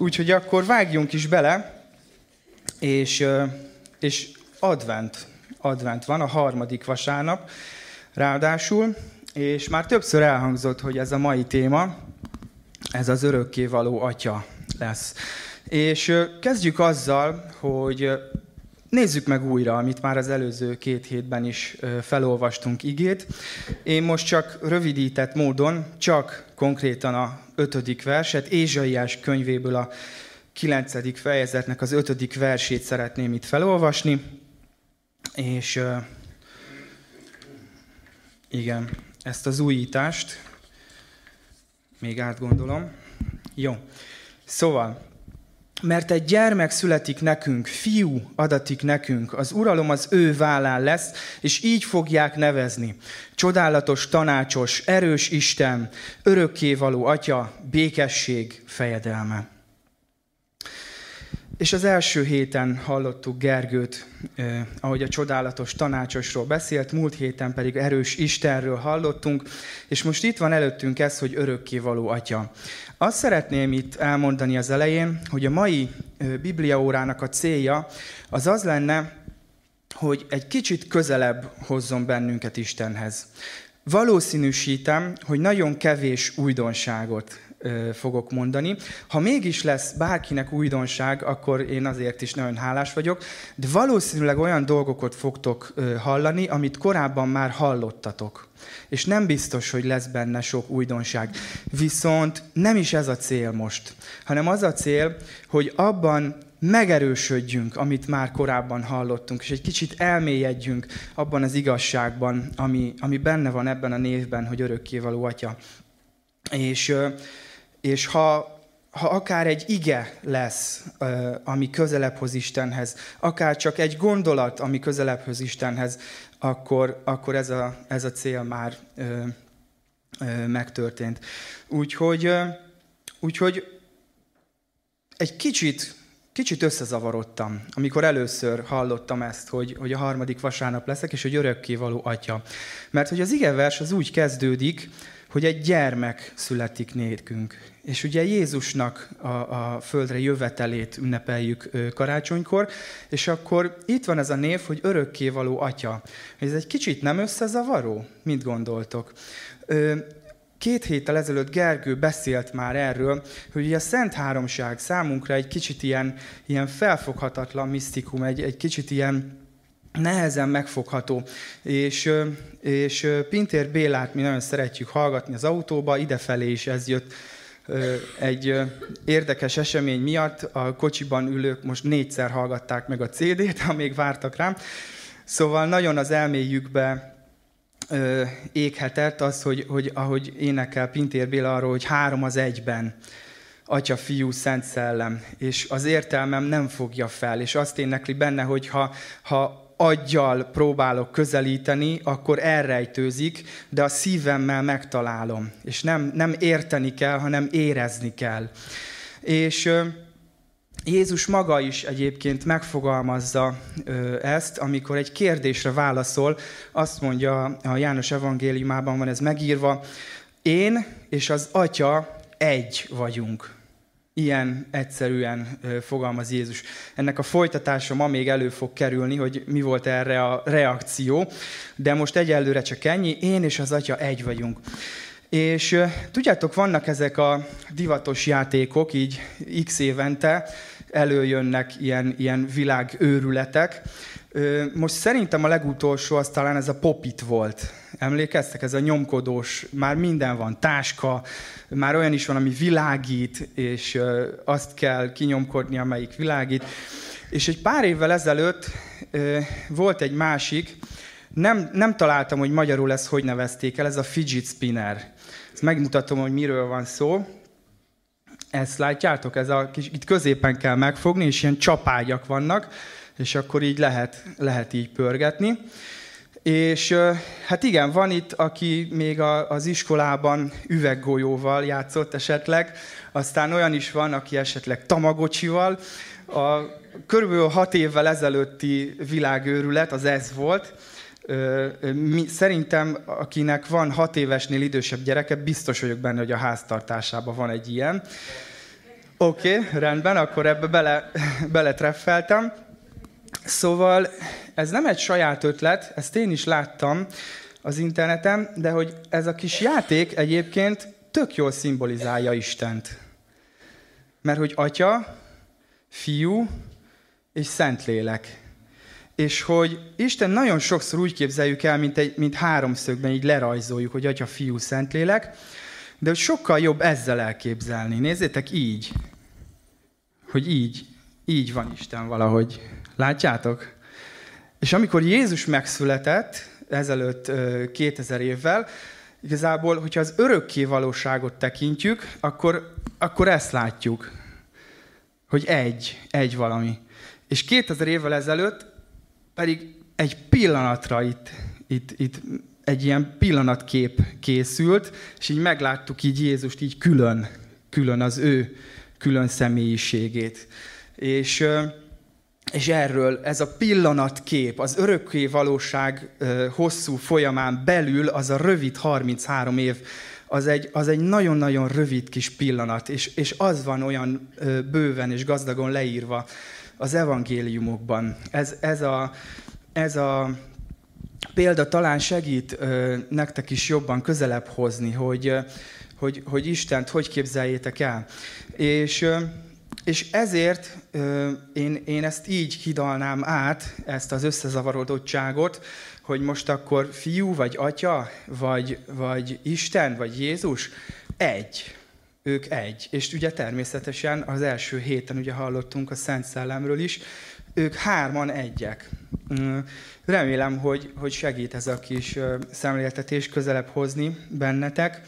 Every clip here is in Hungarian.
Úgyhogy akkor vágjunk is bele, és, és advent, advent van, a harmadik vasárnap ráadásul, és már többször elhangzott, hogy ez a mai téma, ez az örökkévaló atya lesz. És kezdjük azzal, hogy Nézzük meg újra, amit már az előző két hétben is felolvastunk igét. Én most csak rövidített módon, csak konkrétan a ötödik verset, Ézsaiás könyvéből a kilencedik fejezetnek az ötödik versét szeretném itt felolvasni. És igen, ezt az újítást még átgondolom. Jó. Szóval, mert egy gyermek születik nekünk, fiú adatik nekünk, az uralom az ő vállán lesz, és így fogják nevezni. Csodálatos, tanácsos, erős Isten, örökkévaló Atya, békesség, fejedelme. És az első héten hallottuk Gergőt, eh, ahogy a csodálatos tanácsosról beszélt, múlt héten pedig erős Istenről hallottunk, és most itt van előttünk ez, hogy örökkévaló Atya. Azt szeretném itt elmondani az elején, hogy a mai bibliaórának a célja az az lenne, hogy egy kicsit közelebb hozzon bennünket Istenhez. Valószínűsítem, hogy nagyon kevés újdonságot fogok mondani. Ha mégis lesz bárkinek újdonság, akkor én azért is nagyon hálás vagyok, de valószínűleg olyan dolgokat fogtok hallani, amit korábban már hallottatok. És nem biztos, hogy lesz benne sok újdonság. Viszont nem is ez a cél most, hanem az a cél, hogy abban megerősödjünk, amit már korábban hallottunk, és egy kicsit elmélyedjünk abban az igazságban, ami, ami benne van ebben a névben, hogy örökkévaló atya. És és ha, ha akár egy ige lesz, ami közelebb hoz Istenhez, akár csak egy gondolat, ami közelebb hoz Istenhez, akkor, akkor ez, a, ez a cél már ö, ö, megtörtént. Úgyhogy, ö, úgyhogy egy kicsit, kicsit összezavarodtam, amikor először hallottam ezt, hogy, hogy a harmadik vasárnap leszek, és hogy örökkévaló atya. Mert hogy az igevers az úgy kezdődik, hogy egy gyermek születik nékünk. És ugye Jézusnak a, a földre jövetelét ünnepeljük karácsonykor, és akkor itt van ez a név, hogy örökkévaló atya. Ez egy kicsit nem összezavaró? Mit gondoltok? Két héttel ezelőtt Gergő beszélt már erről, hogy a Szent Háromság számunkra egy kicsit ilyen, ilyen felfoghatatlan misztikum, egy, egy kicsit ilyen nehezen megfogható. És, és Pintér Bélát mi nagyon szeretjük hallgatni az autóba, idefelé is ez jött egy érdekes esemény miatt. A kocsiban ülők most négyszer hallgatták meg a CD-t, amíg vártak rám. Szóval nagyon az elméjükbe éghetett az, hogy, hogy ahogy énekel Pintér Béla arról, hogy három az egyben. Atya, Fiú, Szent Szellem, és az értelmem nem fogja fel, és azt énekli benne, hogy ha, ha aggyal próbálok közelíteni, akkor elrejtőzik, de a szívemmel megtalálom. És nem, nem érteni kell, hanem érezni kell. És Jézus maga is egyébként megfogalmazza ezt, amikor egy kérdésre válaszol, azt mondja a János evangéliumában van ez megírva, én és az Atya egy vagyunk. Ilyen egyszerűen fogalmaz Jézus. Ennek a folytatása ma még elő fog kerülni, hogy mi volt erre a reakció, de most egyelőre csak ennyi, én és az Atya egy vagyunk. És tudjátok, vannak ezek a divatos játékok, így x évente előjönnek ilyen, ilyen világőrületek. Most szerintem a legutolsó az talán ez a popit volt. Emlékeztek? Ez a nyomkodós, már minden van, táska, már olyan is van, ami világít, és azt kell kinyomkodni, amelyik világít. És egy pár évvel ezelőtt volt egy másik, nem, nem találtam, hogy magyarul ezt hogy nevezték el, ez a fidget spinner. Ezt megmutatom, hogy miről van szó. Ezt látjátok, ez a kis, itt középen kell megfogni, és ilyen csapágyak vannak, és akkor így lehet, lehet így pörgetni. És hát igen, van itt, aki még az iskolában üveggolyóval játszott esetleg, aztán olyan is van, aki esetleg tamagocsival. A körülbelül hat évvel ezelőtti világőrület az ez volt. Szerintem, akinek van hat évesnél idősebb gyereke, biztos vagyok benne, hogy a háztartásában van egy ilyen. Oké, okay, rendben, akkor ebbe bele, beletreffeltem. Szóval ez nem egy saját ötlet, ezt én is láttam az interneten, de hogy ez a kis játék egyébként tök jól szimbolizálja Istent. Mert hogy Atya, Fiú és Szentlélek. És hogy Isten nagyon sokszor úgy képzeljük el, mint, egy, mint háromszögben, így lerajzoljuk, hogy Atya, Fiú, Szentlélek, de hogy sokkal jobb ezzel elképzelni. Nézzétek így, hogy így, így van Isten valahogy. Látjátok? És amikor Jézus megszületett, ezelőtt 2000 évvel, igazából, hogyha az örökké valóságot tekintjük, akkor, akkor ezt látjuk, hogy egy, egy valami. És 2000 évvel ezelőtt pedig egy pillanatra itt, itt, itt egy ilyen pillanatkép készült, és így megláttuk így Jézust így külön, külön az ő külön személyiségét. És, és erről ez a pillanatkép, az örökké valóság hosszú folyamán belül, az a rövid 33 év, az egy, az egy nagyon-nagyon rövid kis pillanat, és, és az van olyan bőven és gazdagon leírva az evangéliumokban. Ez, ez, a, ez a példa talán segít nektek is jobban közelebb hozni, hogy, hogy, hogy Istent hogy képzeljétek el. És, és ezért ö, én, én ezt így hidalnám át, ezt az összezavarodottságot, hogy most akkor fiú, vagy atya, vagy, vagy Isten, vagy Jézus, egy. Ők egy. És ugye természetesen az első héten ugye hallottunk a Szent Szellemről is, ők hárman egyek. Remélem, hogy, hogy segít ez a kis szemléltetés közelebb hozni bennetek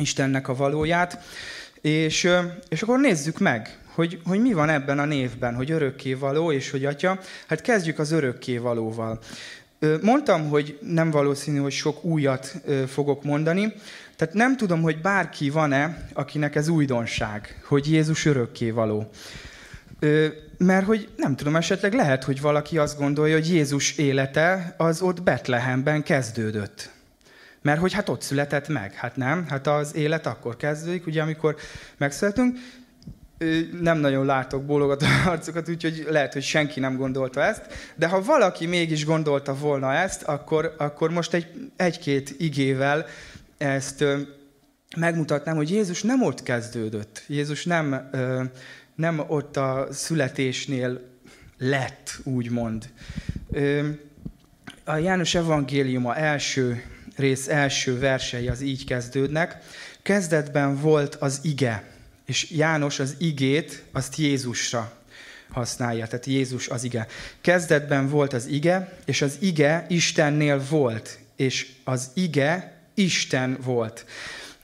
Istennek a valóját. És, és akkor nézzük meg, hogy, hogy mi van ebben a névben, hogy örökké való és hogy atya. Hát kezdjük az örökké valóval. Mondtam, hogy nem valószínű, hogy sok újat fogok mondani, tehát nem tudom, hogy bárki van-e, akinek ez újdonság, hogy Jézus örökké való. Mert hogy nem tudom, esetleg lehet, hogy valaki azt gondolja, hogy Jézus élete az ott Betlehemben kezdődött. Mert hogy hát ott született meg. Hát nem, hát az élet akkor kezdődik, ugye amikor megszületünk. Nem nagyon látok bólogató arcokat, úgyhogy lehet, hogy senki nem gondolta ezt. De ha valaki mégis gondolta volna ezt, akkor, akkor most egy, egy-két igével ezt megmutatnám, hogy Jézus nem ott kezdődött. Jézus nem nem ott a születésnél lett, úgymond. A János evangéliuma első rész első versei az így kezdődnek. Kezdetben volt az ige, és János az igét, azt Jézusra használja, tehát Jézus az ige. Kezdetben volt az ige, és az ige Istennél volt, és az ige Isten volt.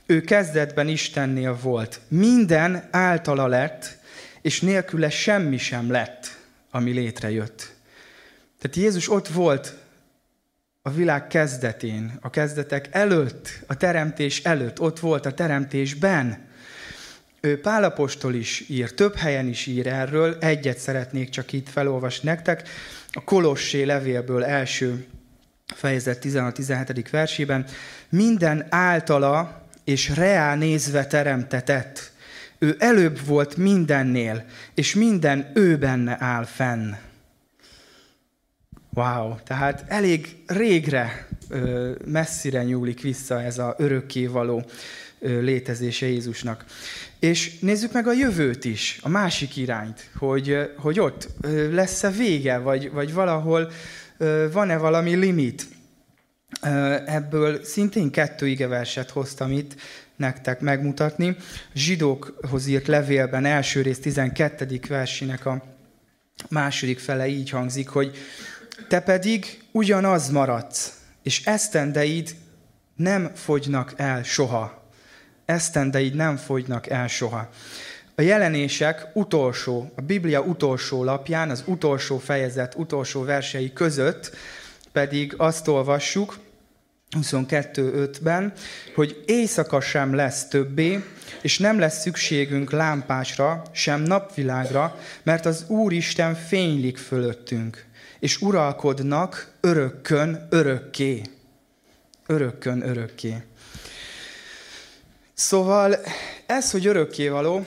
Ő kezdetben Istennél volt. Minden általa lett, és nélküle semmi sem lett, ami létrejött. Tehát Jézus ott volt a világ kezdetén, a kezdetek előtt, a teremtés előtt, ott volt a teremtésben. Ő Pálapostól is ír, több helyen is ír erről, egyet szeretnék csak itt felolvasni nektek. A Kolossé levélből első fejezet 16-17. versében minden általa és reál nézve teremtetett, ő előbb volt mindennél, és minden ő benne áll fenn. Wow, tehát elég régre, messzire nyúlik vissza ez a örökkévaló létezése Jézusnak. És nézzük meg a jövőt is, a másik irányt, hogy, hogy ott lesz-e vége, vagy, vagy valahol van-e valami limit. Ebből szintén kettő igeverset hoztam itt, nektek megmutatni. Zsidókhoz írt levélben első rész 12. versének a második fele így hangzik, hogy te pedig ugyanaz maradsz, és esztendeid nem fogynak el soha. Esztendeid nem fogynak el soha. A jelenések utolsó, a Biblia utolsó lapján, az utolsó fejezet utolsó versei között pedig azt olvassuk, 22.5-ben, hogy éjszaka sem lesz többé, és nem lesz szükségünk lámpásra, sem napvilágra, mert az Úristen fénylik fölöttünk, és uralkodnak örökkön örökké. Örökkön örökké. Szóval ez, hogy örökké való,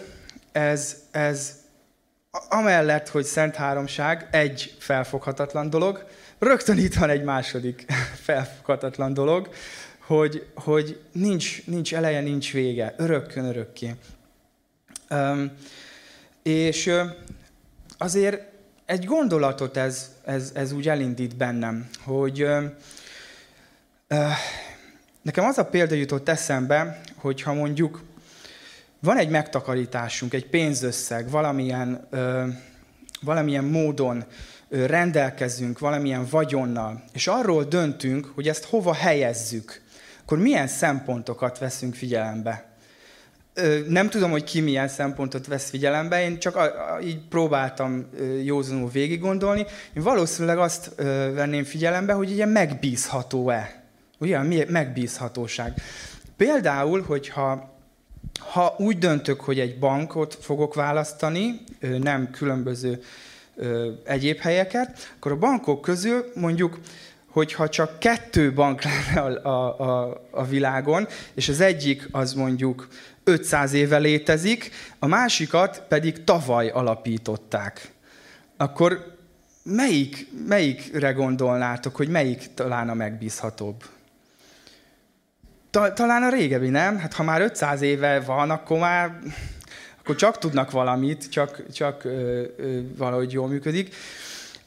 ez, ez amellett, hogy Szent Háromság egy felfoghatatlan dolog, rögtön itt van egy második felfoghatatlan dolog, hogy, hogy nincs, nincs eleje, nincs vége, örökkön örökké. Um, és azért egy gondolatot ez, ez, ez úgy elindít bennem, hogy uh, nekem az a példa jutott eszembe, hogy ha mondjuk van egy megtakarításunk, egy pénzösszeg, valamilyen, uh, valamilyen módon uh, rendelkezünk, valamilyen vagyonnal, és arról döntünk, hogy ezt hova helyezzük, akkor milyen szempontokat veszünk figyelembe? Nem tudom, hogy ki milyen szempontot vesz figyelembe, én csak a, a, így próbáltam józanul végig gondolni. Én valószínűleg azt venném figyelembe, hogy ugye megbízható-e. Ugye, mi megbízhatóság. Például, hogyha ha úgy döntök, hogy egy bankot fogok választani, nem különböző egyéb helyeket, akkor a bankok közül mondjuk hogyha csak kettő bank lenne a, a, a, a világon, és az egyik az mondjuk 500 éve létezik, a másikat pedig tavaly alapították, akkor melyik, melyikre gondolnátok, hogy melyik talán a megbízhatóbb? Ta, talán a régebbi, nem? Hát ha már 500 éve van, akkor már akkor csak tudnak valamit, csak, csak ö, ö, valahogy jól működik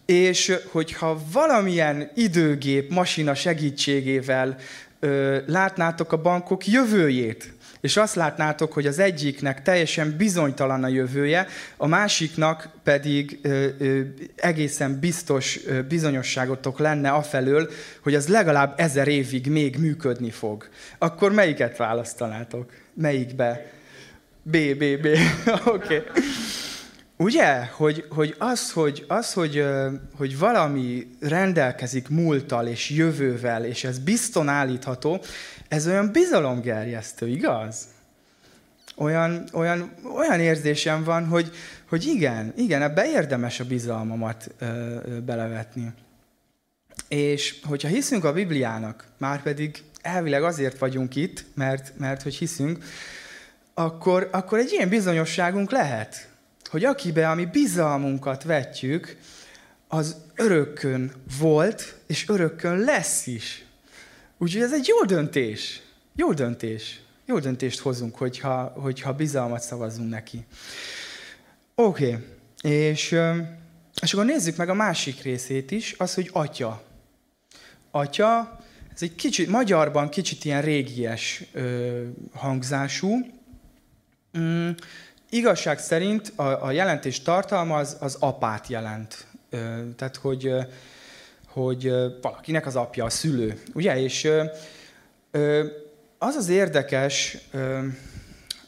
és hogyha valamilyen időgép, masina segítségével ö, látnátok a bankok jövőjét, és azt látnátok, hogy az egyiknek teljesen bizonytalan a jövője, a másiknak pedig ö, ö, egészen biztos ö, bizonyosságotok lenne afelől, hogy az legalább ezer évig még működni fog. Akkor melyiket választanátok? Melyikbe? B, B, B. Oké. Okay. Ugye, hogy, hogy az, hogy, az hogy, hogy valami rendelkezik múltal és jövővel, és ez bizton állítható, ez olyan bizalomgerjesztő, igaz? Olyan, olyan, olyan érzésem van, hogy, hogy igen, igen, ebbe érdemes a bizalmamat ö, ö, belevetni. És hogyha hiszünk a Bibliának, már pedig elvileg azért vagyunk itt, mert, mert hogy hiszünk, akkor, akkor egy ilyen bizonyosságunk lehet, hogy akibe a mi bizalmunkat vetjük, az örökkön volt, és örökkön lesz is. Úgyhogy ez egy jó döntés. Jó döntés. Jó döntést hozunk, hogyha, hogyha bizalmat szavazunk neki. Oké, okay. és, és akkor nézzük meg a másik részét is, az, hogy atya. Atya, ez egy kicsit, magyarban kicsit ilyen régies ö, hangzású. Mm, igazság szerint a, a jelentés tartalma az, az apát jelent. Tehát, hogy, hogy valakinek az apja, a szülő. Ugye? És az az érdekes,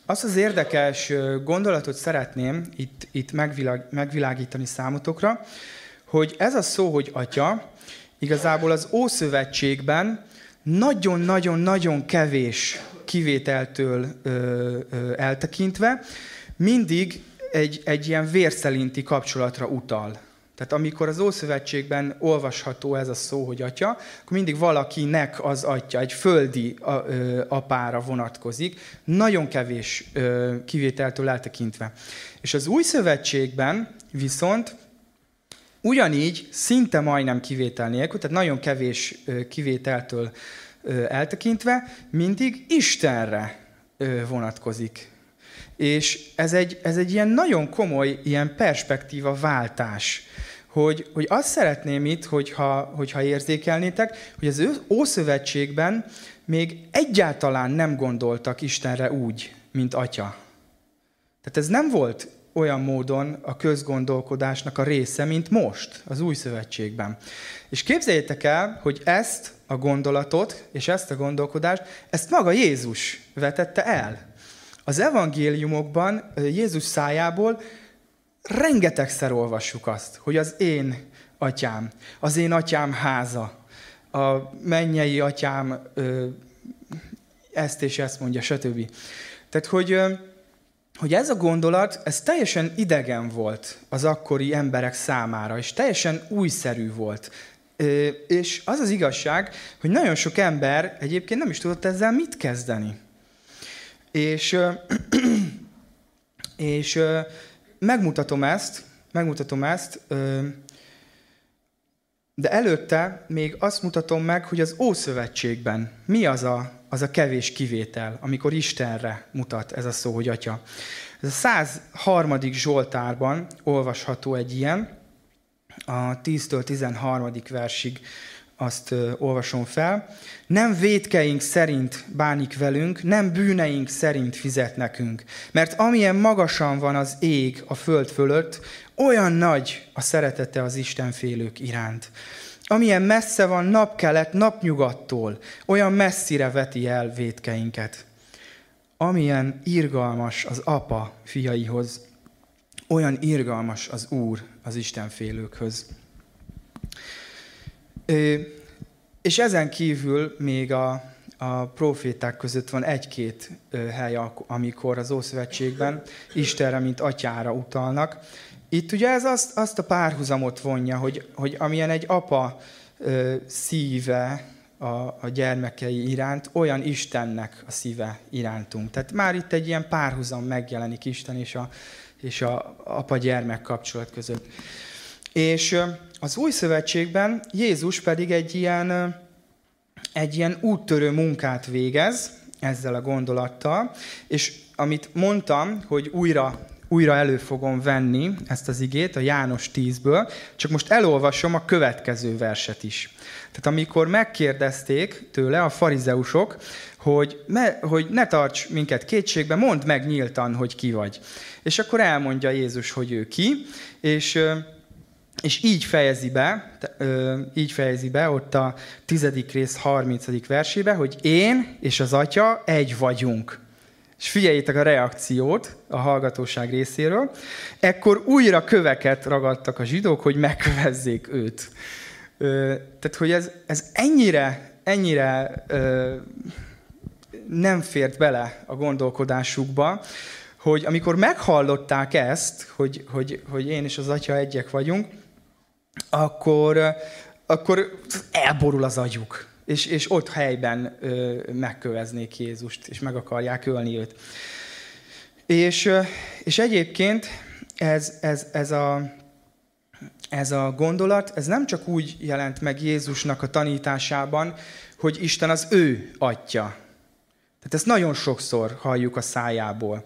az az érdekes gondolatot szeretném itt, itt megvilág, megvilágítani számotokra, hogy ez a szó, hogy atya, igazából az Ószövetségben nagyon-nagyon-nagyon kevés kivételtől ö, ö, eltekintve mindig egy, egy ilyen vérszerinti kapcsolatra utal. Tehát amikor az Ószövetségben olvasható ez a szó, hogy atya, akkor mindig valakinek az atya, egy földi apára vonatkozik, nagyon kevés kivételtől eltekintve. És az Új Szövetségben viszont ugyanígy, szinte majdnem kivétel nélkül, tehát nagyon kevés kivételtől eltekintve, mindig Istenre vonatkozik és ez egy, ez egy ilyen nagyon komoly ilyen perspektíva váltás, hogy, hogy azt szeretném itt, hogyha, hogyha érzékelnétek, hogy az Ószövetségben még egyáltalán nem gondoltak Istenre úgy, mint Atya. Tehát ez nem volt olyan módon a közgondolkodásnak a része, mint most, az új szövetségben. És képzeljétek el, hogy ezt a gondolatot és ezt a gondolkodást, ezt maga Jézus vetette el. Az evangéliumokban Jézus szájából rengetegszer olvassuk azt, hogy az én atyám, az én atyám háza, a mennyei atyám ezt és ezt mondja, stb. Tehát, hogy, hogy ez a gondolat, ez teljesen idegen volt az akkori emberek számára, és teljesen újszerű volt. És az az igazság, hogy nagyon sok ember egyébként nem is tudott ezzel mit kezdeni. És És megmutatom ezt, megmutatom ezt, de előtte még azt mutatom meg, hogy az Ószövetségben mi az a, az a kevés kivétel, amikor Istenre mutat ez a szó, hogy Atya. Ez a 103. Zsoltárban olvasható egy ilyen, a 10-től 13. versig azt olvasom fel. Nem védkeink szerint bánik velünk, nem bűneink szerint fizet nekünk. Mert amilyen magasan van az ég a föld fölött, olyan nagy a szeretete az Isten félők iránt. Amilyen messze van napkelet napnyugattól, olyan messzire veti el védkeinket. Amilyen irgalmas az apa fiaihoz, olyan irgalmas az Úr az Isten félőkhöz. És ezen kívül még a, a proféták között van egy-két hely, amikor az Ószövetségben Istenre, mint atyára utalnak. Itt ugye ez azt, azt a párhuzamot vonja, hogy, hogy amilyen egy apa ö, szíve a, a gyermekei iránt, olyan Istennek a szíve irántunk. Tehát már itt egy ilyen párhuzam megjelenik Isten és a, és a apa-gyermek kapcsolat között. És az új szövetségben Jézus pedig egy ilyen, egy ilyen úttörő munkát végez ezzel a gondolattal, és amit mondtam, hogy újra újra elő fogom venni ezt az igét a János 10-ből, csak most elolvasom a következő verset is. Tehát amikor megkérdezték tőle a farizeusok, hogy, me, hogy ne tarts minket kétségbe, mondd meg nyíltan, hogy ki vagy. És akkor elmondja Jézus, hogy ő ki, és és így fejezi be, így fejezi be ott a tizedik rész 30. versébe, hogy én és az atya egy vagyunk. És figyeljétek a reakciót a hallgatóság részéről. Ekkor újra köveket ragadtak a zsidók, hogy megkövezzék őt. Tehát, hogy ez, ez ennyire, ennyire nem fért bele a gondolkodásukba, hogy amikor meghallották ezt, hogy, hogy, hogy én és az atya egyek vagyunk, akkor, akkor elborul az agyuk. És, és ott helyben ö, megköveznék Jézust, és meg akarják ölni őt. És, és egyébként ez, ez, ez, a, ez a gondolat, ez nem csak úgy jelent meg Jézusnak a tanításában, hogy Isten az ő atya. Tehát ezt nagyon sokszor halljuk a szájából.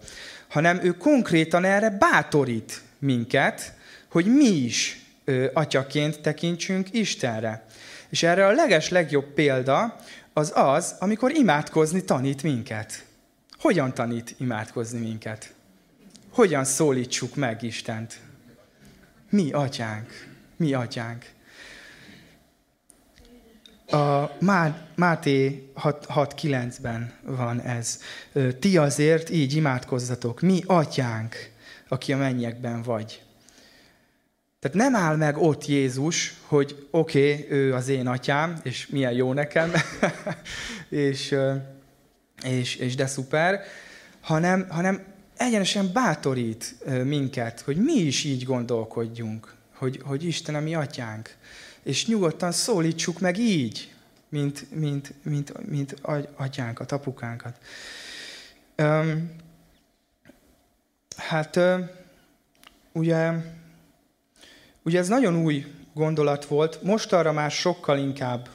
Hanem ő konkrétan erre bátorít minket, hogy mi is atyaként tekintsünk Istenre. És erre a leges legjobb példa az az, amikor imádkozni tanít minket. Hogyan tanít imádkozni minket? Hogyan szólítsuk meg Istent? Mi atyánk, mi atyánk. A Máté 6.9-ben van ez. Ti azért így imádkozzatok, mi atyánk, aki a mennyekben vagy. Tehát nem áll meg ott Jézus, hogy oké, okay, ő az én atyám, és milyen jó nekem, és, és, és de szuper, hanem, hanem egyenesen bátorít minket, hogy mi is így gondolkodjunk, hogy, hogy Isten a mi atyánk. És nyugodtan szólítsuk meg így, mint, mint, mint, mint atyánkat, apukánkat. Um, hát uh, ugye Ugye ez nagyon új gondolat volt, most arra már sokkal inkább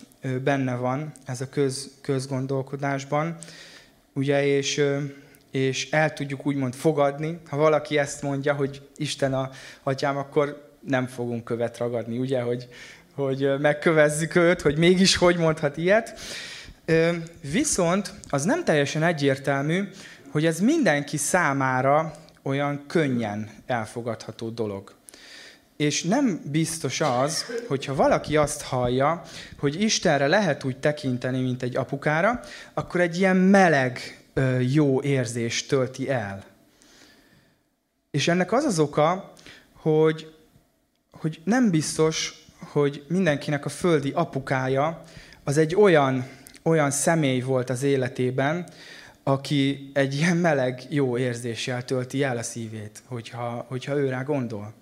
benne van ez a köz, közgondolkodásban, ugye, és, és el tudjuk úgymond fogadni. Ha valaki ezt mondja, hogy Isten a atyám, akkor nem fogunk követ ragadni, ugye, hogy, hogy megkövezzük őt, hogy mégis hogy mondhat ilyet. Viszont az nem teljesen egyértelmű, hogy ez mindenki számára olyan könnyen elfogadható dolog. És nem biztos az, hogyha valaki azt hallja, hogy Istenre lehet úgy tekinteni, mint egy apukára, akkor egy ilyen meleg, jó érzés tölti el. És ennek az az oka, hogy, hogy nem biztos, hogy mindenkinek a földi apukája az egy olyan, olyan személy volt az életében, aki egy ilyen meleg, jó érzéssel tölti el a szívét, hogyha, hogyha ő rá gondol.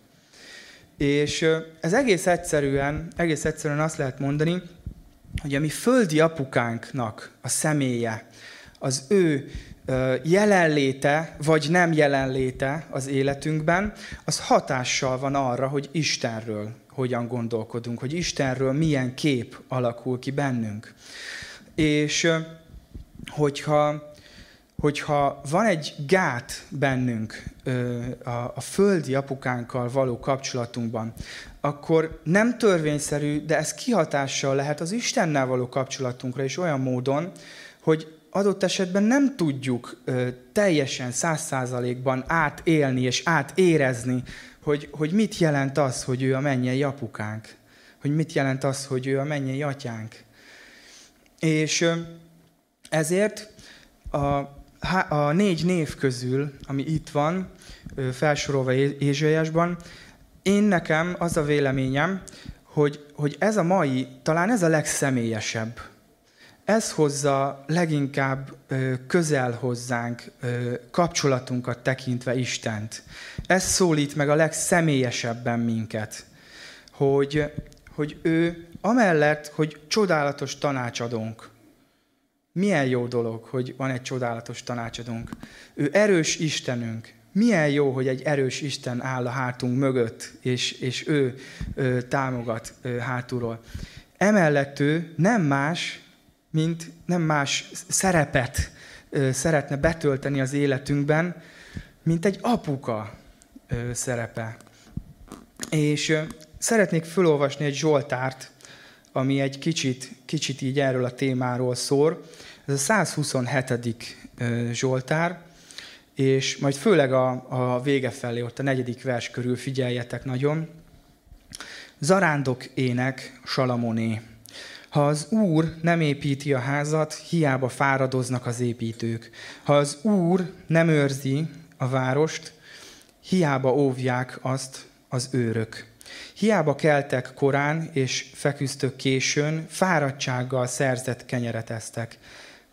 És ez egész egyszerűen, egész egyszerűen azt lehet mondani, hogy a mi földi apukánknak a személye, az ő jelenléte vagy nem jelenléte az életünkben, az hatással van arra, hogy Istenről hogyan gondolkodunk, hogy Istenről milyen kép alakul ki bennünk. És hogyha, hogyha van egy gát bennünk a földi apukánkkal való kapcsolatunkban, akkor nem törvényszerű, de ez kihatással lehet az Istennel való kapcsolatunkra is olyan módon, hogy adott esetben nem tudjuk ö, teljesen száz százalékban átélni és átérezni, hogy, hogy mit jelent az, hogy ő a mennyei apukánk. Hogy mit jelent az, hogy ő a mennyei atyánk. És ezért a, a négy név közül, ami itt van, felsorolva Ézsaiásban, én nekem az a véleményem, hogy, hogy ez a mai, talán ez a legszemélyesebb ez hozza leginkább közel hozzánk kapcsolatunkat tekintve Istent. Ez szólít meg a legszemélyesebben minket, hogy, hogy ő amellett, hogy csodálatos tanácsadónk, milyen jó dolog, hogy van egy csodálatos tanácsadónk. Ő erős Istenünk. Milyen jó, hogy egy erős Isten áll a hátunk mögött, és, és ő, ő támogat ő hátulról. Emellett ő nem más, mint nem más szerepet szeretne betölteni az életünkben, mint egy apuka szerepe. És szeretnék felolvasni egy Zsoltárt, ami egy kicsit, kicsit így erről a témáról szól. Ez a 127. Zsoltár, és majd főleg a, a vége felé, ott a negyedik vers körül figyeljetek nagyon. Zarándok ének Salamoné. Ha az Úr nem építi a házat, hiába fáradoznak az építők. Ha az Úr nem őrzi a várost, hiába óvják azt az őrök. Hiába keltek korán és feküztök későn, fáradtsággal szerzett kenyeret esztek.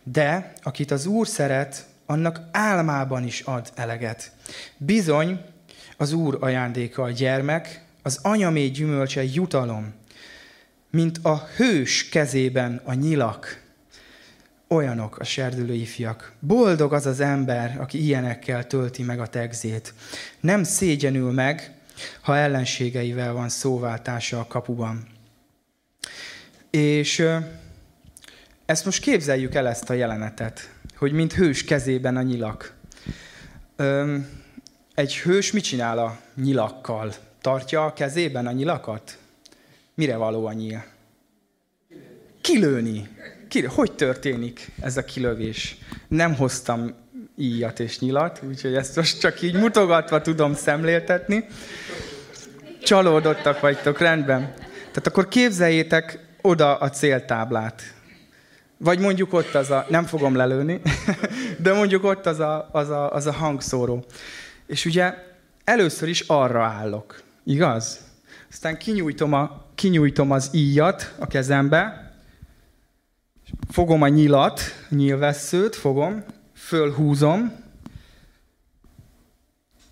De akit az Úr szeret, annak álmában is ad eleget. Bizony, az Úr ajándéka a gyermek, az anyamé gyümölcse jutalom mint a hős kezében a nyilak. Olyanok a serdülő ifjak. Boldog az az ember, aki ilyenekkel tölti meg a tegzét. Nem szégyenül meg, ha ellenségeivel van szóváltása a kapuban. És ezt most képzeljük el ezt a jelenetet, hogy mint hős kezében a nyilak. Egy hős mit csinál a nyilakkal? Tartja a kezében a nyilakat? Mire való a nyíl? Kilőni. Kilő. Hogy történik ez a kilövés? Nem hoztam íjat és nyilat, úgyhogy ezt most csak így mutogatva tudom szemléltetni. Csalódottak vagytok, rendben. Tehát akkor képzeljétek oda a céltáblát. Vagy mondjuk ott az a, nem fogom lelőni, de mondjuk ott az a, az a, az a hangszóró. És ugye először is arra állok, igaz? Aztán kinyújtom, a, kinyújtom az íjat a kezembe, fogom a nyilat, nyilvesszőt fogom, fölhúzom,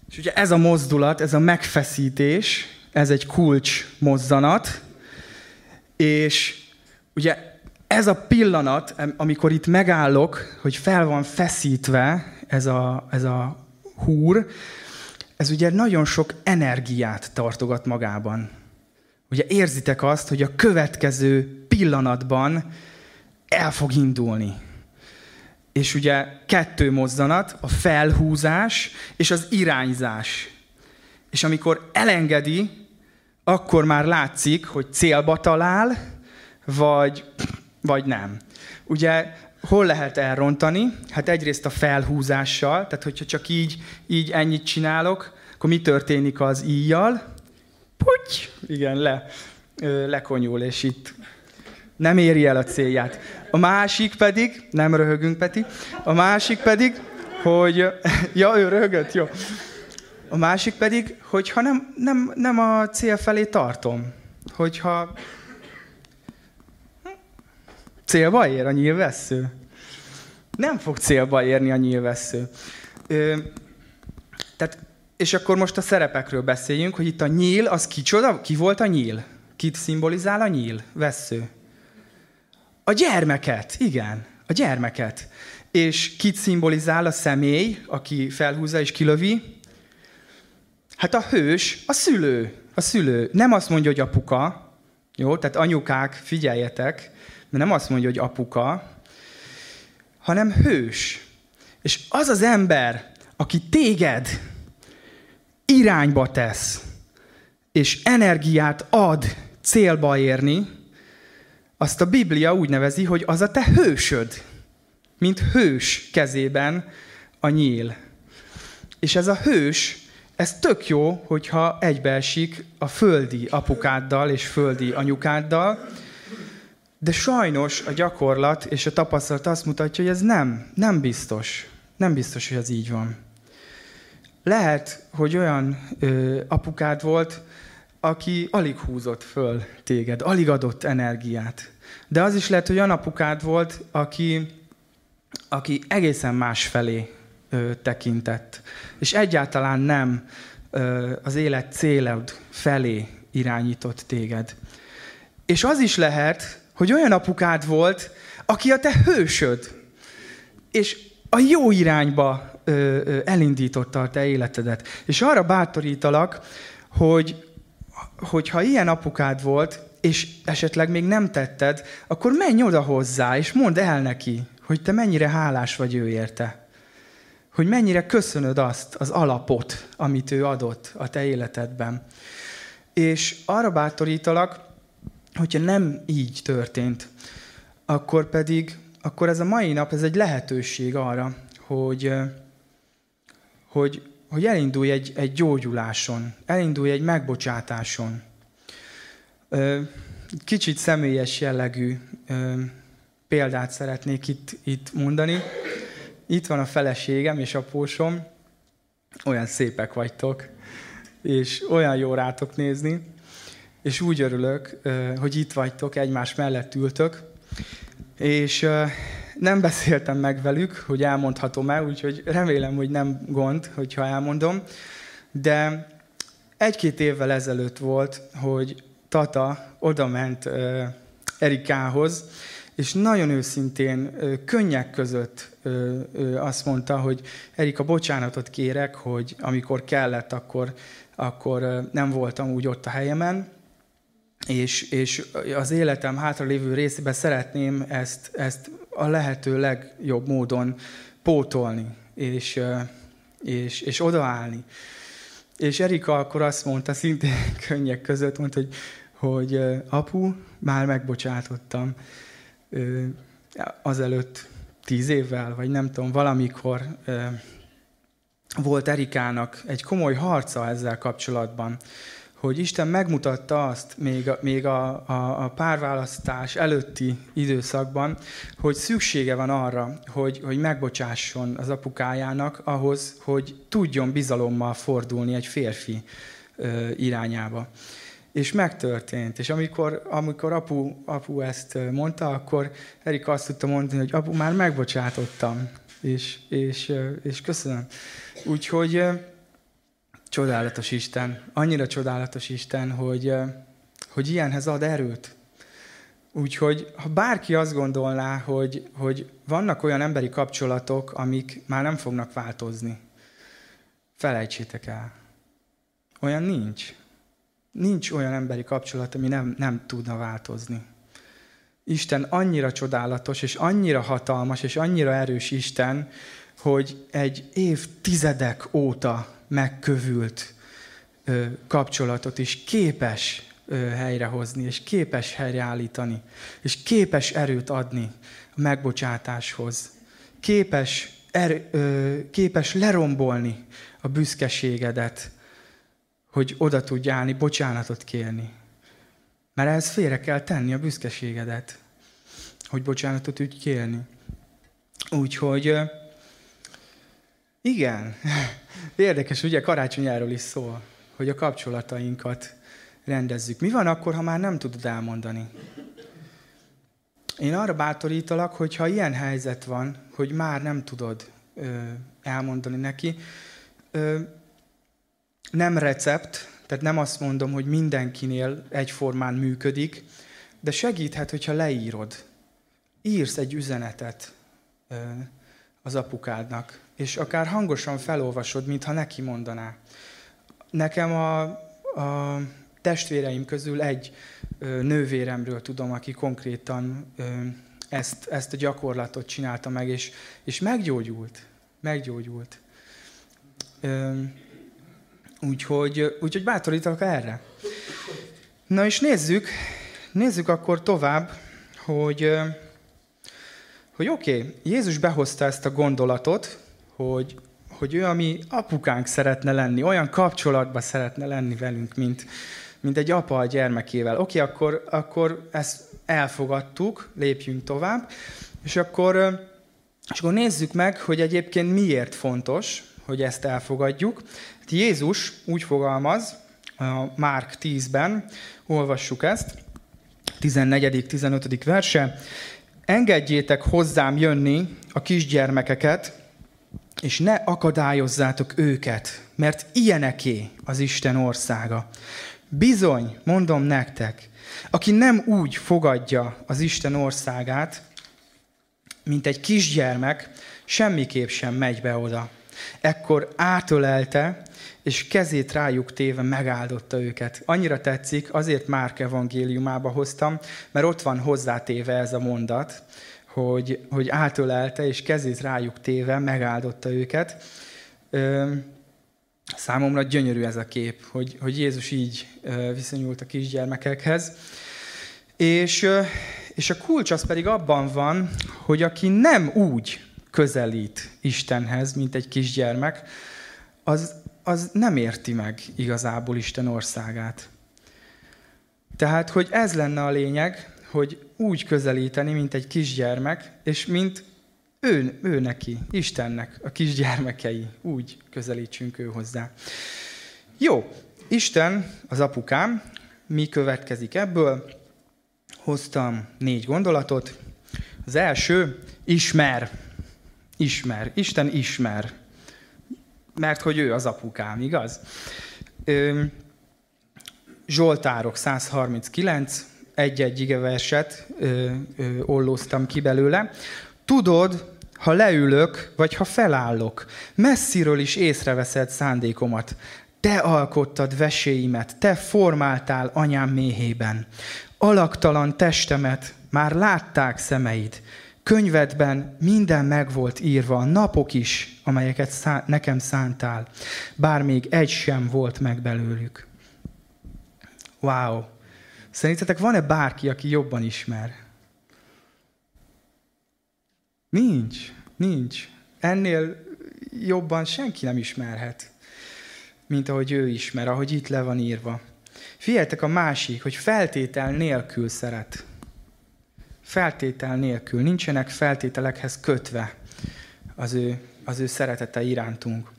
és ugye ez a mozdulat, ez a megfeszítés, ez egy kulcs mozzanat, és ugye ez a pillanat, amikor itt megállok, hogy fel van feszítve ez a, ez a húr, ez ugye nagyon sok energiát tartogat magában. Ugye érzitek azt, hogy a következő pillanatban el fog indulni. És ugye kettő mozzanat, a felhúzás és az irányzás. És amikor elengedi, akkor már látszik, hogy célba talál, vagy, vagy nem. Ugye hol lehet elrontani? Hát egyrészt a felhúzással, tehát hogyha csak így, így ennyit csinálok, akkor mi történik az íjjal? Puty! Igen, le, lekonyul, és itt nem éri el a célját. A másik pedig, nem röhögünk, Peti, a másik pedig, hogy, ja, ő röhögött, jó. A másik pedig, hogyha nem, nem, nem a cél felé tartom, hogyha célba ér a nyilvessző. Nem fog célba érni a nyilvessző. Ö, tehát, és akkor most a szerepekről beszéljünk, hogy itt a nyíl, az kicsoda? Ki volt a nyíl? Kit szimbolizál a nyíl? Vessző. A gyermeket, igen, a gyermeket. És kit szimbolizál a személy, aki felhúzza és kilövi? Hát a hős, a szülő. A szülő. Nem azt mondja, hogy apuka, jó? Tehát anyukák, figyeljetek, mert nem azt mondja, hogy apuka, hanem hős. És az az ember, aki téged irányba tesz, és energiát ad célba érni, azt a Biblia úgy nevezi, hogy az a te hősöd, mint hős kezében a nyíl. És ez a hős, ez tök jó, hogyha egybeesik a földi apukáddal és földi anyukáddal, de sajnos a gyakorlat és a tapasztalat azt mutatja, hogy ez nem, nem biztos. Nem biztos, hogy ez így van. Lehet, hogy olyan ö, apukád volt, aki alig húzott föl téged, alig adott energiát. De az is lehet, hogy olyan apukád volt, aki, aki egészen más felé ö, tekintett. És egyáltalán nem ö, az élet célod felé irányított téged. És az is lehet, hogy olyan apukád volt, aki a te hősöd, és a jó irányba ö, ö, elindította a te életedet. És arra bátorítalak, hogy, hogyha ilyen apukád volt, és esetleg még nem tetted, akkor menj oda hozzá, és mondd el neki, hogy te mennyire hálás vagy ő érte. Hogy mennyire köszönöd azt, az alapot, amit ő adott a te életedben. És arra bátorítalak, hogyha nem így történt, akkor pedig, akkor ez a mai nap, ez egy lehetőség arra, hogy, hogy, hogy elindulj egy, egy gyógyuláson, elindulj egy megbocsátáson. Kicsit személyes jellegű példát szeretnék itt, itt mondani. Itt van a feleségem és a pósom, olyan szépek vagytok, és olyan jó rátok nézni és úgy örülök, hogy itt vagytok, egymás mellett ültök, és nem beszéltem meg velük, hogy elmondhatom-e, úgyhogy remélem, hogy nem gond, hogyha elmondom, de egy-két évvel ezelőtt volt, hogy Tata odament Erikához, és nagyon őszintén, könnyek között azt mondta, hogy Erika, bocsánatot kérek, hogy amikor kellett, akkor, akkor nem voltam úgy ott a helyemen, és, és az életem hátralévő részében szeretném ezt, ezt a lehető legjobb módon pótolni, és, és, és odaállni. És Erika akkor azt mondta, szintén könnyek között mondta, hogy, hogy apu, már megbocsátottam azelőtt tíz évvel, vagy nem tudom, valamikor volt Erikának egy komoly harca ezzel kapcsolatban, hogy Isten megmutatta azt még a, még a, a, a párválasztás előtti időszakban, hogy szüksége van arra, hogy, hogy megbocsásson az apukájának ahhoz, hogy tudjon bizalommal fordulni egy férfi ö, irányába. És megtörtént. És amikor, amikor apu, apu ezt mondta, akkor Erika azt tudta mondani, hogy apu, már megbocsátottam, és, és, és köszönöm. Úgyhogy Csodálatos Isten, annyira csodálatos Isten, hogy, hogy ilyenhez ad erőt. Úgyhogy ha bárki azt gondolná, hogy, hogy vannak olyan emberi kapcsolatok, amik már nem fognak változni, felejtsétek el. Olyan nincs. Nincs olyan emberi kapcsolat, ami nem, nem tudna változni. Isten annyira csodálatos, és annyira hatalmas, és annyira erős Isten, hogy egy évtizedek óta megkövült kapcsolatot is képes helyrehozni, és képes helyreállítani, és képes erőt adni a megbocsátáshoz. Képes, er, képes lerombolni a büszkeségedet, hogy oda tudj állni, bocsánatot kérni. Mert ehhez félre kell tenni a büszkeségedet, hogy bocsánatot tudj kérni. Úgyhogy igen, Érdekes, ugye karácsonyáról is szól, hogy a kapcsolatainkat rendezzük. Mi van akkor, ha már nem tudod elmondani? Én arra bátorítalak, hogy ha ilyen helyzet van, hogy már nem tudod ö, elmondani neki, ö, nem recept, tehát nem azt mondom, hogy mindenkinél egyformán működik, de segíthet, hogyha leírod. Írsz egy üzenetet ö, az apukádnak, és akár hangosan felolvasod, mintha neki mondaná. Nekem a, a testvéreim közül egy ö, nővéremről tudom, aki konkrétan ö, ezt, ezt a gyakorlatot csinálta meg, és, és meggyógyult. Meggyógyult. Ö, úgyhogy, úgyhogy bátorítok erre. Na és nézzük, nézzük akkor tovább, hogy, hogy oké, okay, Jézus behozta ezt a gondolatot, hogy, hogy ő, ami apukánk szeretne lenni, olyan kapcsolatban szeretne lenni velünk, mint, mint egy apa a gyermekével. Oké, okay, akkor, akkor ezt elfogadtuk, lépjünk tovább, és akkor, és akkor nézzük meg, hogy egyébként miért fontos, hogy ezt elfogadjuk. Hát Jézus úgy fogalmaz, a Márk 10-ben, olvassuk ezt, 14.-15. verse, engedjétek hozzám jönni a kisgyermekeket, és ne akadályozzátok őket, mert ilyeneké az Isten országa. Bizony, mondom nektek, aki nem úgy fogadja az Isten országát, mint egy kisgyermek, semmiképp sem megy be oda. Ekkor átölelte, és kezét rájuk téve megáldotta őket. Annyira tetszik, azért Márk evangéliumába hoztam, mert ott van hozzátéve ez a mondat, hogy, hogy átölelte, és kezét rájuk téve megáldotta őket. Számomra gyönyörű ez a kép, hogy, hogy Jézus így viszonyult a kisgyermekekhez. És, és a kulcs az pedig abban van, hogy aki nem úgy közelít Istenhez, mint egy kisgyermek, az, az nem érti meg igazából Isten országát. Tehát, hogy ez lenne a lényeg, hogy úgy közelíteni, mint egy kisgyermek, és mint ő, ő neki, Istennek, a kisgyermekei, úgy közelítsünk ő hozzá. Jó, Isten az apukám, mi következik ebből? Hoztam négy gondolatot. Az első, ismer. Ismer. Isten ismer. Mert hogy ő az apukám, igaz? Zsoltárok 139, egy-egy igeverset ö, ö, ollóztam ki belőle. Tudod, ha leülök, vagy ha felállok, messziről is észreveszed szándékomat. Te alkottad veséimet, te formáltál anyám méhében. Alaktalan testemet már látták szemeid. Könyvedben minden meg volt írva, napok is, amelyeket nekem szántál, bár még egy sem volt meg belőlük. Wow! Szerintetek van-e bárki, aki jobban ismer? Nincs, nincs. Ennél jobban senki nem ismerhet, mint ahogy ő ismer, ahogy itt le van írva. Figyeljetek a másik, hogy feltétel nélkül szeret. Feltétel nélkül. Nincsenek feltételekhez kötve az ő, az ő szeretete irántunk.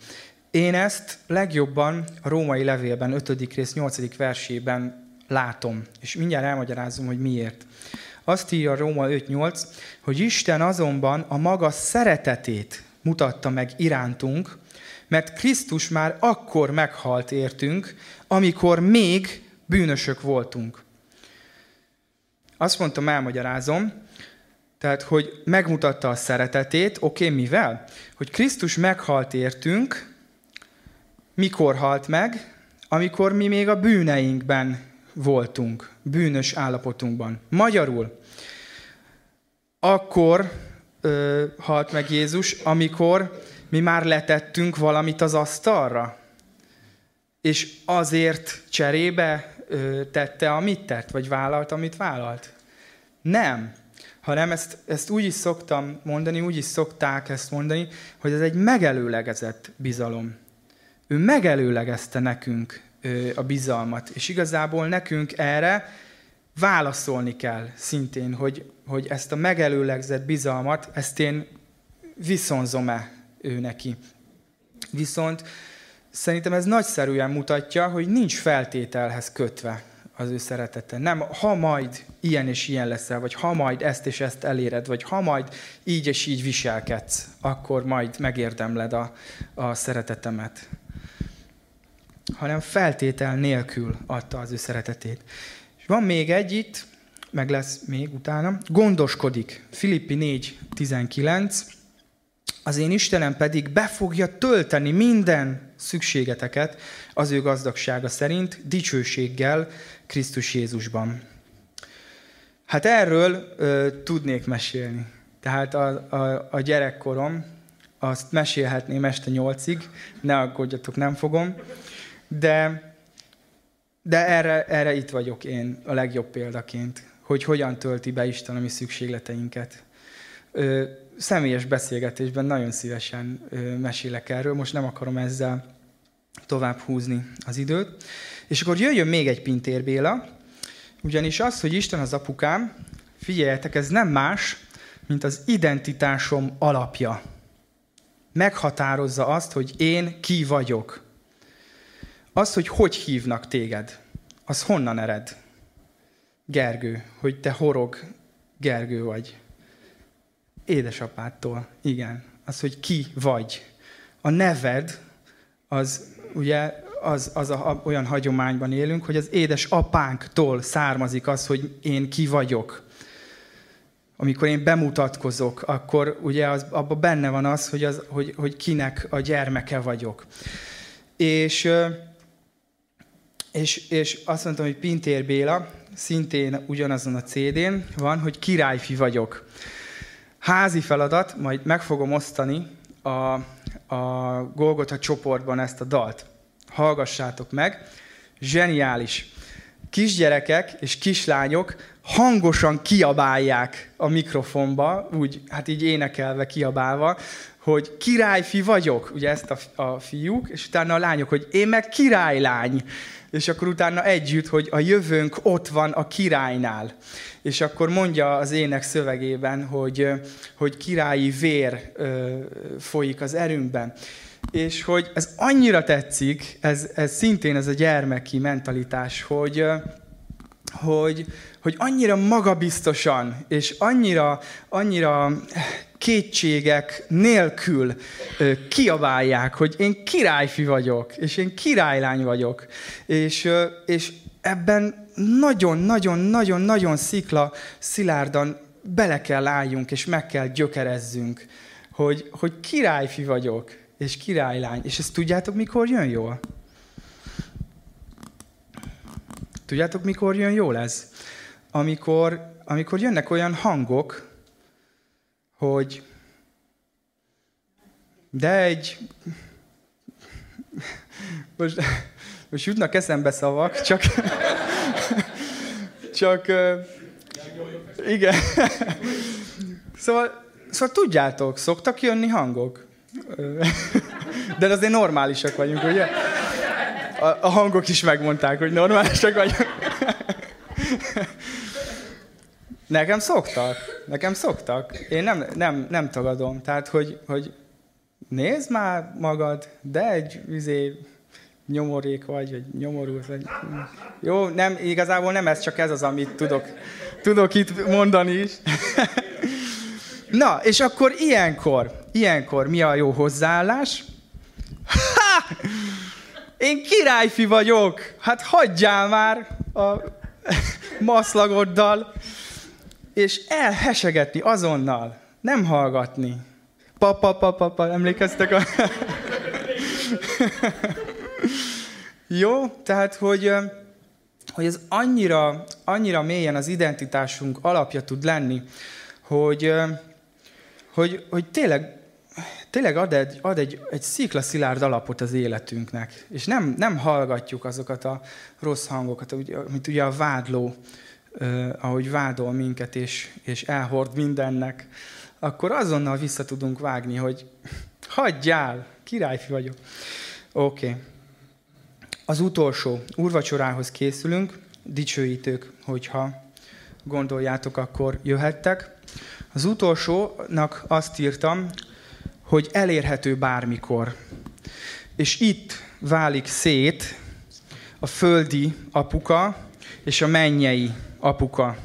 Én ezt legjobban a római levélben, 5. rész 8. versében látom. És mindjárt elmagyarázom, hogy miért. Azt írja Róma 5.8, hogy Isten azonban a maga szeretetét mutatta meg irántunk, mert Krisztus már akkor meghalt értünk, amikor még bűnösök voltunk. Azt mondtam, elmagyarázom, tehát, hogy megmutatta a szeretetét, oké, okay, mivel? Hogy Krisztus meghalt értünk, mikor halt meg? Amikor mi még a bűneinkben voltunk, bűnös állapotunkban. Magyarul, akkor ö, halt meg Jézus, amikor mi már letettünk valamit az asztalra, és azért cserébe tette, amit tett, vagy vállalt, amit vállalt. Nem. Hanem ezt, ezt úgy is szoktam mondani, úgy is szokták ezt mondani, hogy ez egy megelőlegezett bizalom. Ő megelőlegezte nekünk a bizalmat. És igazából nekünk erre válaszolni kell szintén, hogy, hogy ezt a megelőlegzett bizalmat, ezt én viszonzom-e ő neki. Viszont szerintem ez nagyszerűen mutatja, hogy nincs feltételhez kötve az ő szeretete. Nem, ha majd ilyen és ilyen leszel, vagy ha majd ezt és ezt eléred, vagy ha majd így és így viselkedsz, akkor majd megérdemled a, a szeretetemet hanem feltétel nélkül adta az ő szeretetét. És van még egy itt, meg lesz még utána, gondoskodik. Filippi 4.19. az én Istenem pedig be fogja tölteni minden szükségeteket az ő gazdagsága szerint, dicsőséggel Krisztus Jézusban. Hát erről ö, tudnék mesélni. Tehát a, a, a gyerekkorom, azt mesélhetném este nyolcig, ne aggódjatok, nem fogom, de, de erre, erre itt vagyok én a legjobb példaként, hogy hogyan tölti be Isten a mi szükségleteinket. Ö, személyes beszélgetésben nagyon szívesen mesélek erről, most nem akarom ezzel tovább húzni az időt. És akkor jöjjön még egy Pintér Béla, ugyanis az, hogy Isten az apukám, figyeljetek, ez nem más, mint az identitásom alapja. Meghatározza azt, hogy én ki vagyok. Az, hogy hogy hívnak téged, az honnan ered? Gergő, hogy te horog Gergő vagy. Édesapádtól, igen. Az, hogy ki vagy. A neved, az ugye az, az a, olyan hagyományban élünk, hogy az édes apánktól származik az, hogy én ki vagyok. Amikor én bemutatkozok, akkor ugye az, abban benne van az, hogy, az hogy, hogy kinek a gyermeke vagyok. És, és, és azt mondtam, hogy Pintér Béla, szintén ugyanazon a CD-n van, hogy királyfi vagyok. Házi feladat, majd meg fogom osztani a, a Golgotha csoportban ezt a dalt hallgassátok meg. Zseniális. Kisgyerekek és kislányok hangosan kiabálják a mikrofonba, úgy, hát így énekelve, kiabálva, hogy királyfi vagyok, ugye ezt a, a fiúk, és utána a lányok, hogy én meg királylány. És akkor utána együtt, hogy a jövőnk ott van a királynál. És akkor mondja az ének szövegében, hogy, hogy királyi vér folyik az erőnkben és hogy ez annyira tetszik, ez, ez szintén ez a gyermeki mentalitás, hogy, hogy, hogy annyira magabiztosan, és annyira, annyira kétségek nélkül kiabálják, hogy én királyfi vagyok, és én királylány vagyok. És, és ebben nagyon-nagyon-nagyon-nagyon szikla, szilárdan bele kell álljunk, és meg kell gyökerezzünk, hogy, hogy királyfi vagyok, és királylány. És ezt tudjátok, mikor jön jól? Tudjátok, mikor jön jól ez? Amikor, amikor jönnek olyan hangok, hogy de egy... Most, most jutnak eszembe szavak, csak... csak... Igen. Szóval, szóval tudjátok, szoktak jönni hangok? De azért normálisak vagyunk, ugye? A, a hangok is megmondták, hogy normálisak vagyunk. Nekem szoktak. Nekem szoktak. Én nem, nem, nem tagadom. Tehát, hogy, hogy nézd már magad, de egy üzé, nyomorék vagy, vagy nyomorult vagy. Jó, nem, igazából nem ez, csak ez az, amit tudok, tudok itt mondani is. Na, és akkor ilyenkor, ilyenkor mi a jó hozzáállás? Ha! Én királyfi vagyok! Hát hagyjál már a maszlagoddal, és elhesegetni azonnal, nem hallgatni. Papa, papa, papa, emlékeztek a... Jó, tehát, hogy, hogy ez annyira, annyira mélyen az identitásunk alapja tud lenni, hogy, hogy, hogy tényleg, tényleg ad, egy, ad egy, egy sziklaszilárd alapot az életünknek, és nem, nem hallgatjuk azokat a rossz hangokat, mint ugye a vádló, ahogy vádol minket, és, és elhord mindennek, akkor azonnal vissza tudunk vágni, hogy hagyjál, királyfi vagyok. Oké. Okay. Az utolsó úrvacsorához készülünk, dicsőítők, hogyha gondoljátok, akkor jöhettek. Az utolsónak azt írtam, hogy elérhető bármikor. És itt válik szét a földi apuka és a mennyei apuka.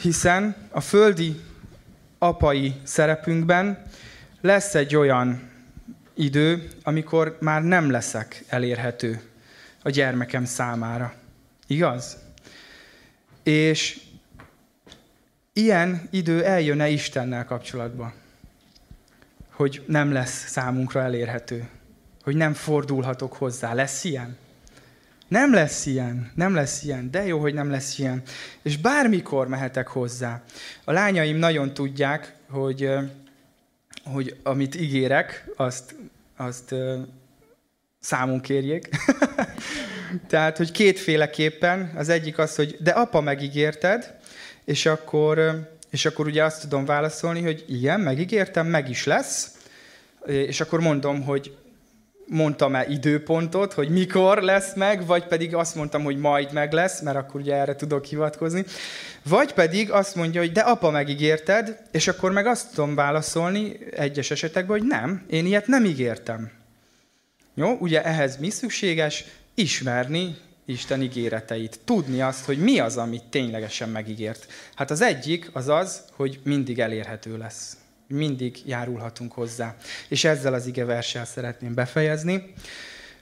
Hiszen a földi apai szerepünkben lesz egy olyan idő, amikor már nem leszek elérhető a gyermekem számára. Igaz? És ilyen idő eljön-e Istennel kapcsolatban? hogy nem lesz számunkra elérhető, hogy nem fordulhatok hozzá. Lesz ilyen? Nem lesz ilyen, nem lesz ilyen, de jó, hogy nem lesz ilyen. És bármikor mehetek hozzá. A lányaim nagyon tudják, hogy, hogy amit ígérek, azt, azt számunk kérjék. Tehát, hogy kétféleképpen, az egyik az, hogy de apa megígérted, és akkor, és akkor ugye azt tudom válaszolni, hogy igen, megígértem, meg is lesz, és akkor mondom, hogy mondtam-e időpontot, hogy mikor lesz meg, vagy pedig azt mondtam, hogy majd meg lesz, mert akkor ugye erre tudok hivatkozni. Vagy pedig azt mondja, hogy de apa megígérted, és akkor meg azt tudom válaszolni egyes esetekben, hogy nem, én ilyet nem ígértem. Jó, ugye ehhez mi szükséges? Ismerni Isten ígéreteit. Tudni azt, hogy mi az, amit ténylegesen megígért. Hát az egyik az az, hogy mindig elérhető lesz. Mindig járulhatunk hozzá. És ezzel az ige verssel szeretném befejezni,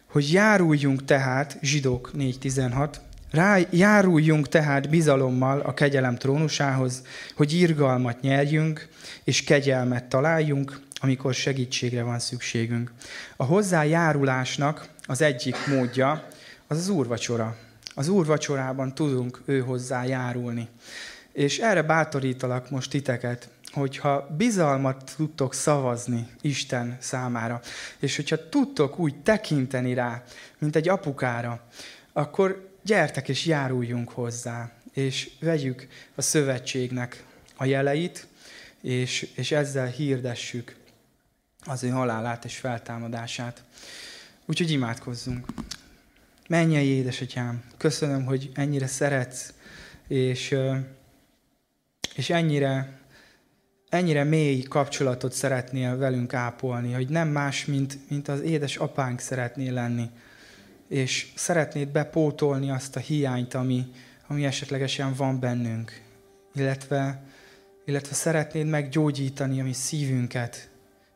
hogy járuljunk tehát, zsidók 4.16, rá, járuljunk tehát bizalommal a kegyelem trónusához, hogy irgalmat nyerjünk, és kegyelmet találjunk, amikor segítségre van szükségünk. A hozzájárulásnak az egyik módja az az úrvacsora. Az úrvacsorában tudunk ő hozzá járulni. És erre bátorítalak most titeket, hogyha bizalmat tudtok szavazni Isten számára, és hogyha tudtok úgy tekinteni rá, mint egy apukára, akkor gyertek és járuljunk hozzá, és vegyük a szövetségnek a jeleit, és, és ezzel hirdessük az ő halálát és feltámadását. Úgyhogy imádkozzunk. Mennyei édesatyám, köszönöm, hogy ennyire szeretsz, és, és ennyire, ennyire mély kapcsolatot szeretnél velünk ápolni, hogy nem más, mint, mint az édes apánk szeretnél lenni, és szeretnéd bepótolni azt a hiányt, ami, ami esetlegesen van bennünk, illetve, illetve szeretnéd meggyógyítani a mi szívünket,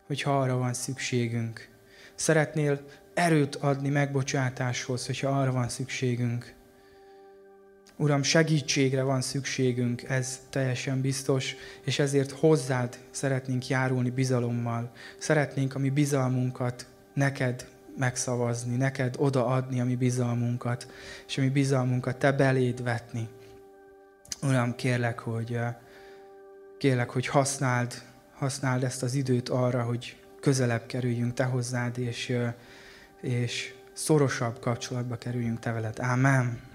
hogyha arra van szükségünk. Szeretnél erőt adni megbocsátáshoz, hogyha arra van szükségünk. Uram, segítségre van szükségünk, ez teljesen biztos, és ezért hozzád szeretnénk járulni bizalommal. Szeretnénk a mi bizalmunkat neked megszavazni, neked odaadni a mi bizalmunkat, és a mi bizalmunkat te beléd vetni. Uram, kérlek, hogy, kérlek, hogy használd, használd ezt az időt arra, hogy közelebb kerüljünk te hozzád, és és szorosabb kapcsolatba kerüljünk te veled. Ámen.